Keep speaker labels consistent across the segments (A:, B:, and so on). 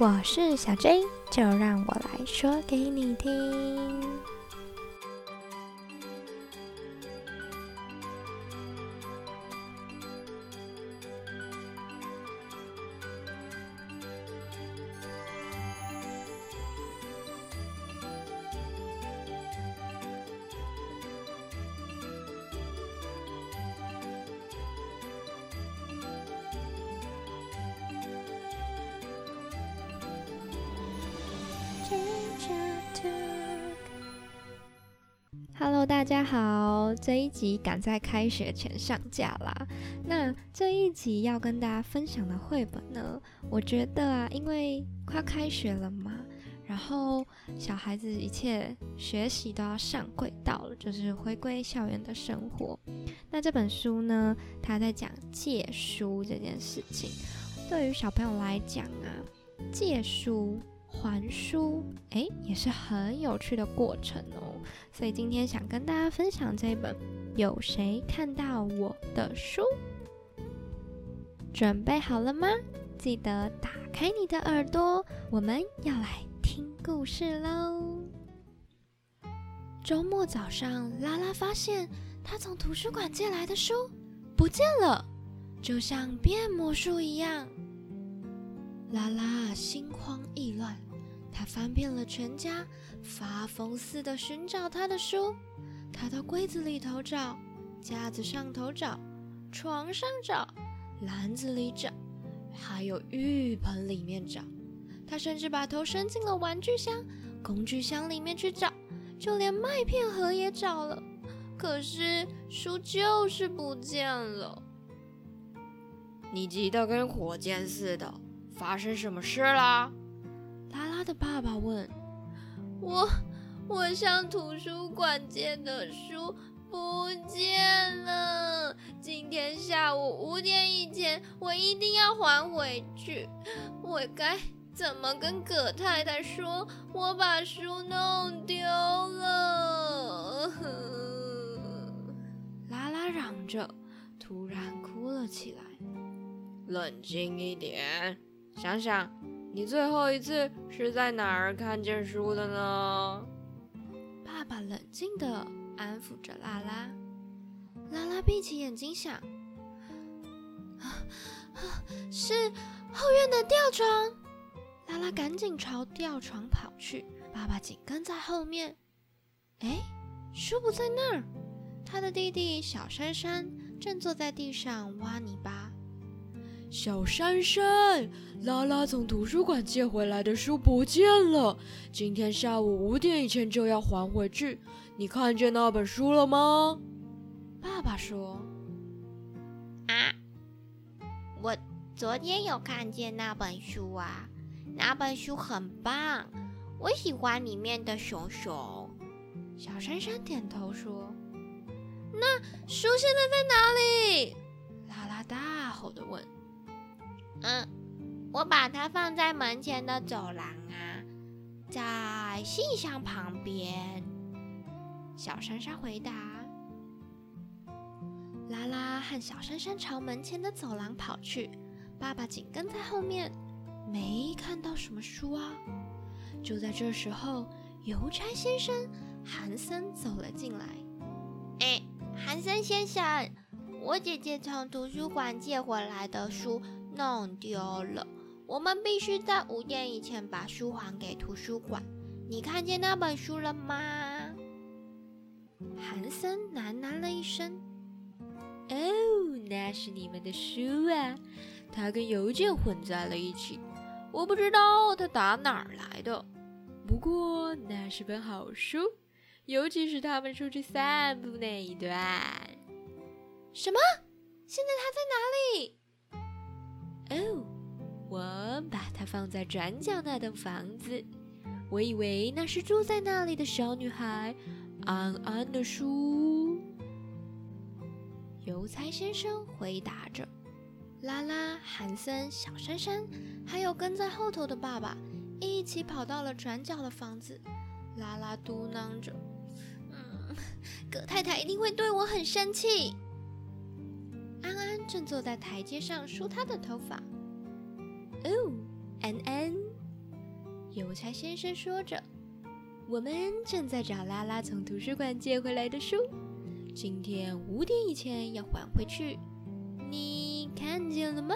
A: 我是小 J，就让我来说给你听。大家好，这一集赶在开学前上架啦。那这一集要跟大家分享的绘本呢，我觉得啊，因为快开学了嘛，然后小孩子一切学习都要上轨道了，就是回归校园的生活。那这本书呢，他在讲借书这件事情，对于小朋友来讲啊，借书。还书，哎，也是很有趣的过程哦。所以今天想跟大家分享这本《有谁看到我的书》，准备好了吗？记得打开你的耳朵，我们要来听故事喽。周末早上，拉拉发现他从图书馆借来的书不见了，就像变魔术一样。拉拉心慌意乱。他翻遍了全家，发疯似的寻找他的书。他到柜子里头找，架子上头找，床上找，篮子里找，还有浴盆里面找。他甚至把头伸进了玩具箱、工具箱里面去找，就连麦片盒也找了。可是书就是不见了。
B: 你急得跟火箭似的，发生什么事啦？
A: 拉拉的爸爸问：“
C: 我我向图书馆借的书不见了，今天下午五点以前我一定要还回去。我该怎么跟葛太太说我把书弄丢了？”
A: 拉拉嚷着，突然哭了起来。
B: 冷静一点，想想。你最后一次是在哪儿看见书的呢？
A: 爸爸冷静地安抚着拉拉。拉拉闭起眼睛想：“啊啊，是后院的吊床。”拉拉赶紧朝吊床跑去，爸爸紧跟在后面。哎，书不在那儿。他的弟弟小珊珊正坐在地上挖泥巴。
D: 小珊珊，拉拉从图书馆借回来的书不见了，今天下午五点以前就要还回去。你看见那本书了吗？
A: 爸爸说：“
C: 啊，我昨天有看见那本书啊，那本书很棒，我喜欢里面的熊熊。”
A: 小珊珊点头说：“
C: 那书现在在哪里？”
A: 拉拉大吼的问。
C: 嗯，我把它放在门前的走廊啊，在信箱旁边。
A: 小珊珊回答。拉拉和小珊珊朝门前的走廊跑去，爸爸紧跟在后面，没看到什么书啊。就在这时候，邮差先生韩森走了进来。
C: 哎，韩森先生，我姐姐从图书馆借回来的书。弄丢了，我们必须在五点以前把书还给图书馆。你看见那本书了吗？
A: 韩森喃喃了一声：“
D: 哦，那是你们的书啊！它跟邮件混在了一起，我不知道它打哪儿来的。不过那是本好书，尤其是他们出去散步那一段。”
A: 什么？现在他在哪里？
D: 把它放在转角那栋房子。我以为那是住在那里的小女孩安安的书。
A: 邮差先生回答着。拉拉、韩森、小珊珊，还有跟在后头的爸爸，一起跑到了转角的房子。拉拉嘟囔着：“嗯，葛太太一定会对我很生气。”安安正坐在台阶上梳她的头发。
D: 哦，安安，
A: 邮差先生说着：“我们正在找拉拉从图书馆借回来的书，今天五点以前要还回去。你看见了吗？”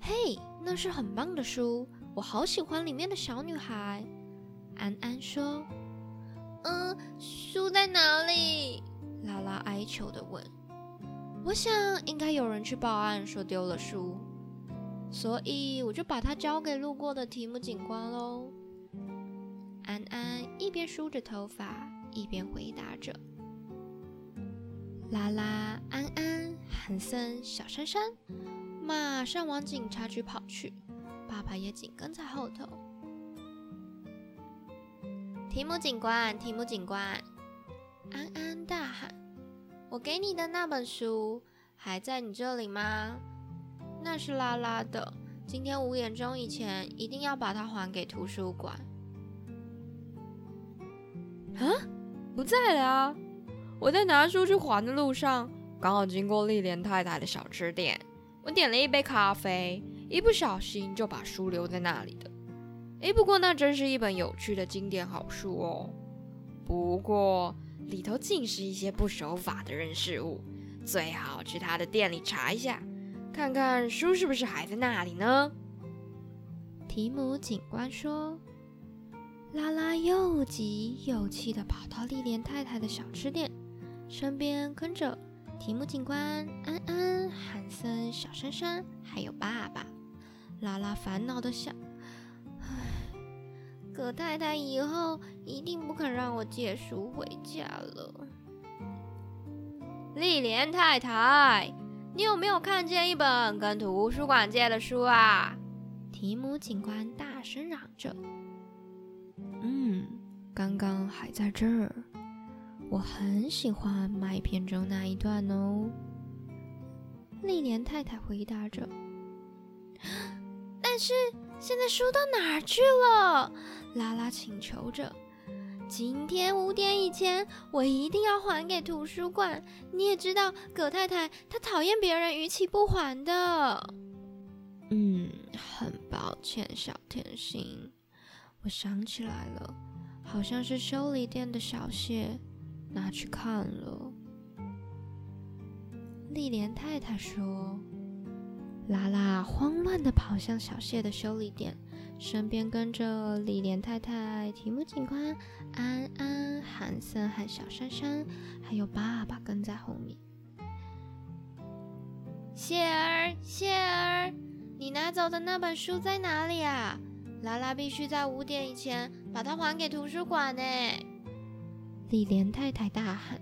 A: 嘿，那是很棒的书，我好喜欢里面的小女孩。安安说：“
C: 嗯，书在哪里？”
A: 拉拉哀求的问。我想应该有人去报案说丢了书，所以我就把它交给路过的提姆警官喽。安安一边梳着头发，一边回答着。拉拉、安安、汉森、小珊珊马上往警察局跑去，爸爸也紧跟在后头。提姆警官，提姆警官，安安大喊。我给你的那本书还在你这里吗？那是拉拉的，今天五点钟以前一定要把它还给图书馆。
B: 啊，不在了啊！我在拿书去还的路上，刚好经过丽莲太太的小吃店，我点了一杯咖啡，一不小心就把书留在那里的。哎，不过那真是一本有趣的经典好书哦。不过。里头尽是一些不守法的人事物，最好去他的店里查一下，看看书是不是还在那里呢？
A: 提姆警官说。拉拉又急又气地跑到丽莲太太的小吃店，身边跟着提姆警官、安安、汉森、小珊珊，还有爸爸。拉拉烦恼地想。唉葛太太以后一定不肯让我借书回家了。
B: 丽莲太太，你有没有看见一本跟图书馆借的书啊？
A: 提姆警官大声嚷着：“嗯，刚刚还在这儿。我很喜欢麦片中那一段哦。”丽莲太太回答着：“ 但是现在书到哪儿去了？”拉拉请求着：“今天五点以前，我一定要还给图书馆。你也知道，葛太太她讨厌别人逾期不还的。”嗯，很抱歉，小甜心，我想起来了，好像是修理店的小谢拿去看了。丽莲太太说：“拉拉慌乱地跑向小谢的修理店。”身边跟着李莲太太、提姆警官、安安、韩森和小珊珊，还有爸爸跟在后面。谢儿，谢儿，你拿走的那本书在哪里啊？拉拉必须在五点以前把它还给图书馆呢！李莲太太大喊：“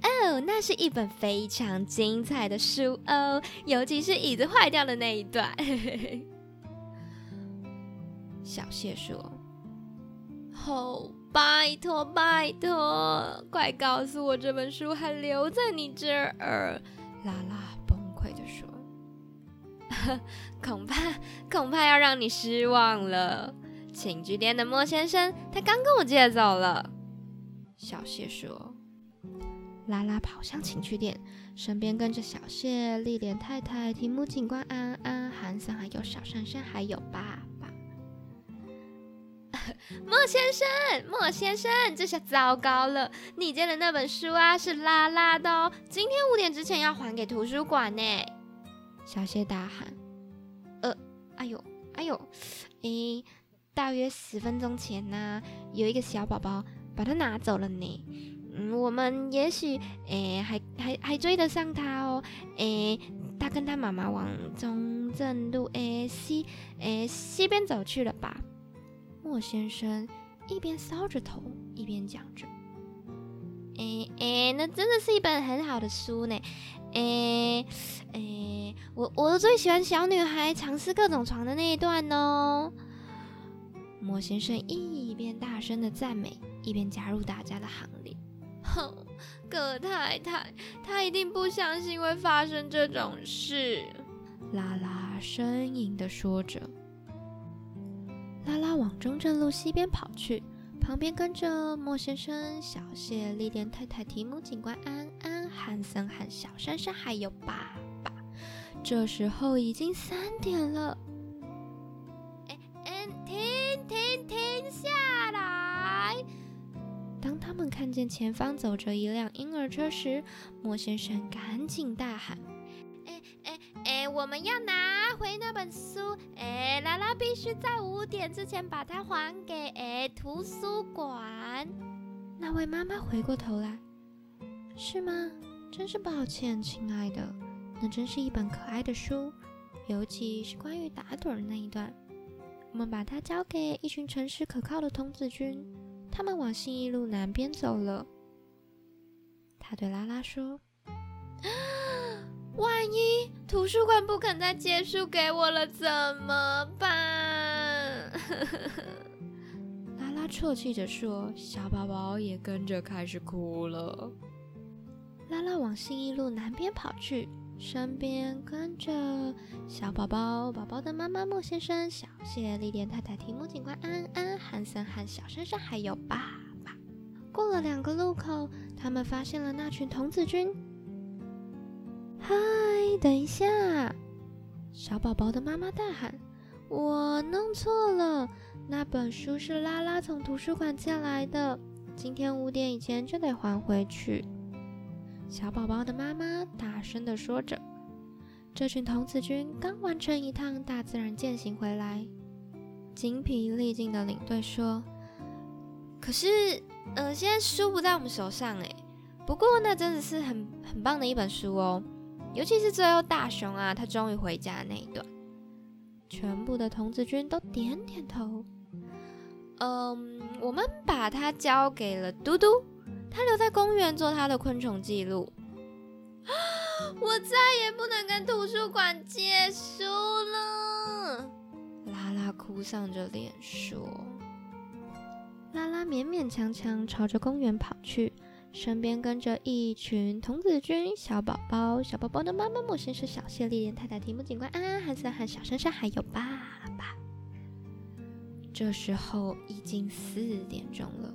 A: 哦，那是一本非常精彩的书哦，尤其是椅子坏掉的那一段。”小谢说：“哦，拜托拜托，快告诉我这本书还留在你这儿。”拉拉崩溃的说：“ 恐怕恐怕要让你失望了。寝具店的莫先生他刚跟我借走了。”小谢说：“拉拉跑向情趣店，身边跟着小谢、丽莲太太、提姆警官、安安、韩森，还有小珊珊，还有爸。”莫先生，莫先生，这下糟糕了！你借的那本书啊，是拉拉的哦，今天五点之前要还给图书馆呢。小谢大喊：“呃，哎呦，哎呦，诶，大约十分钟前呢，有一个小宝宝把它拿走了呢。嗯，我们也许，诶，还还还追得上他哦。诶，他跟他妈妈往中正路，诶西，诶西边走去了吧？”莫先生一边搔着头，一边讲着：“哎哎，那真的是一本很好的书呢！哎哎，我我最喜欢小女孩尝试各种床的那一段哦。”莫先生一边大声的赞美，一边加入大家的行列。哼，葛太太，她一定不相信会发生这种事。拉拉呻吟的说着。拉拉往中正路西边跑去，旁边跟着莫先生、小谢、丽莲太太、提姆警官安安、汉森和小珊珊，还有爸爸。这时候已经三点了。哎，哎，停停停下来！当他们看见前方走着一辆婴儿车时，莫先生赶紧大喊：“
C: 我们要拿回那本书！哎，拉拉必须在五点之前把它还给哎图书馆。”
A: 那位妈妈回过头来：“是吗？真是抱歉，亲爱的，那真是一本可爱的书，尤其是关于打盹那一段。我们把它交给一群诚实可靠的童子军。”他们往信义路南边走了。他对拉拉说：“
C: 万一图书馆不肯再借书给我了，怎么办？”
A: 拉拉啜泣着说：“小宝宝也跟着开始哭了。”拉拉往信义路南边跑去。身边跟着小宝宝，宝宝的妈妈莫先生、小谢、丽莲太太、提姆警官、安安、汉森和小珊珊，还有爸爸。过了两个路口，他们发现了那群童子军。等一下！小宝宝的妈妈大喊：“我弄错了，那本书是拉拉从图书馆借来的，今天五点以前就得还回去。”小宝宝的妈妈大声地说着：“这群童子军刚完成一趟大自然践行回来。”精疲力尽的领队说：“
B: 可是，呃，现在书不在我们手上哎。不过那真的是很很棒的一本书哦，尤其是最后大熊啊，他终于回家的那一段。”
A: 全部的童子军都点点头。
B: 嗯，我们把它交给了嘟嘟。他留在公园做他的昆虫记录。
C: 我再也不能跟图书馆借书了。
B: 拉拉哭丧着脸说。
A: 拉拉勉勉强强朝着公园跑去，身边跟着一群童子军小宝宝。小宝宝的妈妈莫先生、小谢、丽莲太太、提姆警官、安安、汉森和小珊珊，还有爸爸。这时候已经四点钟了。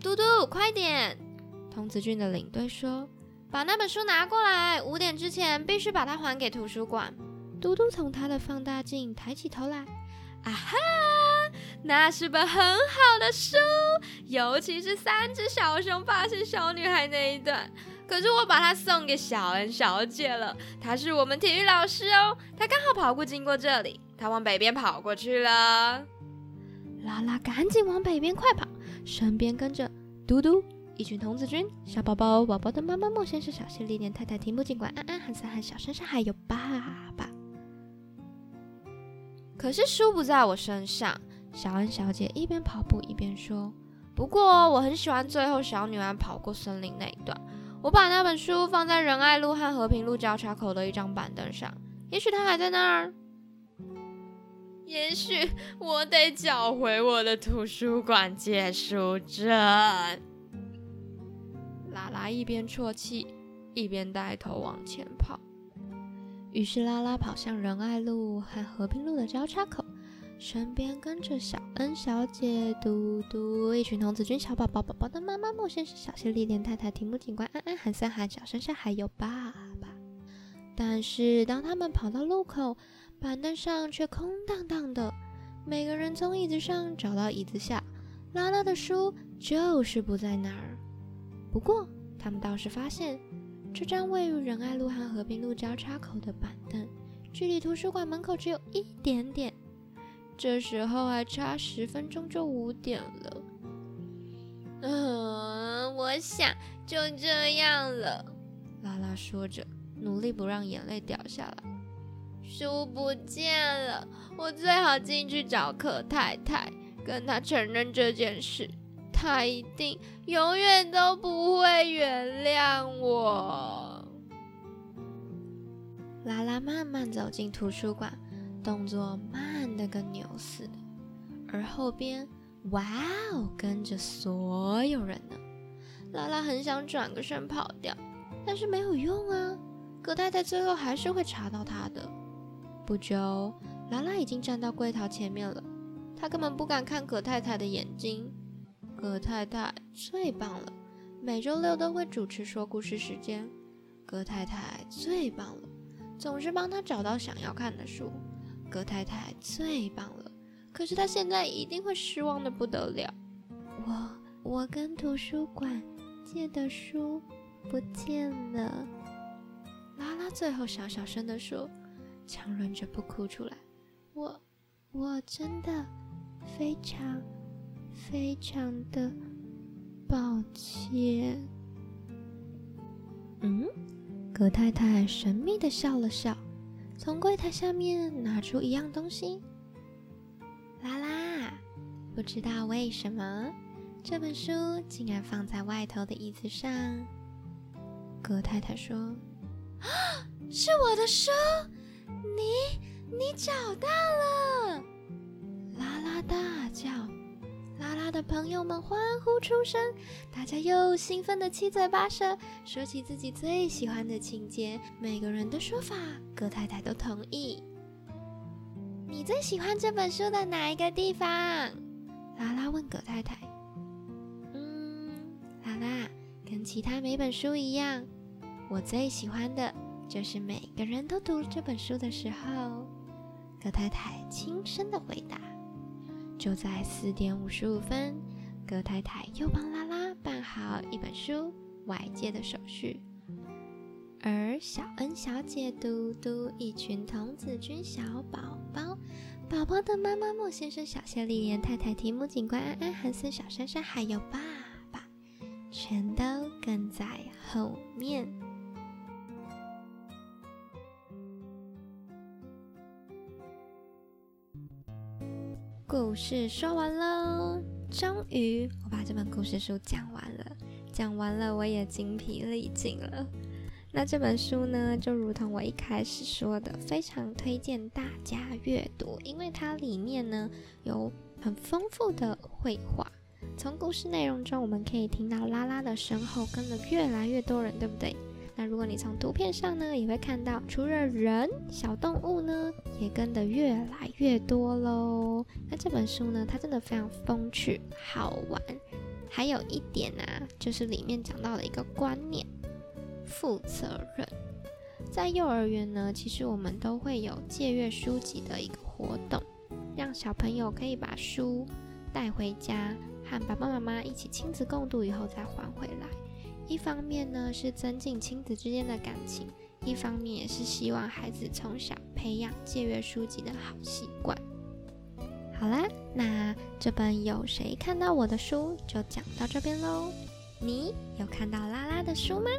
B: 嘟嘟，快点！童子军的领队说：“把那本书拿过来，五点之前必须把它还给图书馆。”
A: 嘟嘟从他的放大镜抬起头来，
B: 啊哈，那是本很好的书，尤其是三只小熊发现小女孩那一段。可是我把它送给小恩小姐了，她是我们体育老师哦，她刚好跑步经过这里，她往北边跑过去了。
A: 拉拉赶紧往北边快跑。身边跟着嘟嘟一群童子军，小宝宝、宝宝的妈妈莫先生、小谢、丽莲太太、提姆警官、安安、汉森和小珊珊，还有爸爸。
B: 可是书不在我身上，小恩小姐一边跑步一边说：“不过我很喜欢最后小女孩跑过森林那一段，我把那本书放在仁爱路和和平路交叉口的一张板凳上，也许它还在那儿。”也许我得找回我的图书馆借书证。拉拉一边啜泣，一边带头往前跑。
A: 于是拉拉跑向仁爱路和和平路的交叉口，身边跟着小恩小姐、嘟嘟一群童子军、小宝宝、宝宝的妈妈莫先生、小谢、丽莲太太、提姆警官、安安、韩三、韩小珊珊，还有爸爸。但是当他们跑到路口，板凳上却空荡荡的，每个人从椅子上找到椅子下，拉拉的书就是不在那儿。不过，他们倒是发现，这张位于仁爱路和和平路交叉口的板凳，距离图书馆门口只有一点点。这时候还差十分钟就五点了。
C: 嗯，我想就这样了。
A: 拉拉说着，努力不让眼泪掉下来。
C: 书不见了，我最好进去找可太太，跟她承认这件事。她一定永远都不会原谅我。
A: 拉拉慢慢走进图书馆，动作慢的跟牛似的，而后边，哇哦，跟着所有人呢。拉拉很想转个身跑掉，但是没有用啊，葛太太最后还是会查到他的。不久，拉拉已经站到柜台前面了。她根本不敢看葛太太的眼睛。葛太太最棒了，每周六都会主持说故事时间。葛太太最棒了，总是帮她找到想要看的书。葛太太最棒了，可是她现在一定会失望的不得了。我我跟图书馆借的书不见了。
B: 拉拉最后小小声的说，强忍着不哭出来。
A: 我，我真的非常非常的抱歉。嗯，葛太太神秘的笑了笑，从柜台下面拿出一样东西。啦啦，不知道为什么这本书竟然放在外头的椅子上。葛太太说：“
C: 啊，是我的书，你你找到了！”
A: 拉的朋友们欢呼出声，大家又兴奋的七嘴八舌，说起自己最喜欢的情节。每个人的说法，葛太太都同意。你最喜欢这本书的哪一个地方？拉拉问葛太太。嗯，拉拉，跟其他每本书一样，我最喜欢的就是每个人都读这本书的时候。葛太太轻声的回答。就在四点五十五分，葛太太又帮拉拉办好一本书外借的手续，而小恩小姐、嘟嘟一群童子军小宝宝、宝宝的妈妈莫先生、小谢丽莲太太、提姆警官、安安、韩森、小珊珊，还有爸爸，全都跟在后面。故事说完喽，终于我把这本故事书讲完了。讲完了，我也精疲力尽了。那这本书呢，就如同我一开始说的，非常推荐大家阅读，因为它里面呢有很丰富的绘画。从故事内容中，我们可以听到拉拉的身后跟了越来越多人，对不对？那如果你从图片上呢，也会看到，除了人，小动物呢也跟得越来越多喽。那这本书呢，它真的非常风趣好玩。还有一点呢，就是里面讲到了一个观念：负责任。在幼儿园呢，其实我们都会有借阅书籍的一个活动，让小朋友可以把书带回家，和爸爸妈妈一起亲子共度，以后再还回来。一方面呢是增进亲子之间的感情，一方面也是希望孩子从小培养借阅书籍的好习惯。好啦，那这本有谁看到我的书就讲到这边喽。你有看到拉拉的书吗？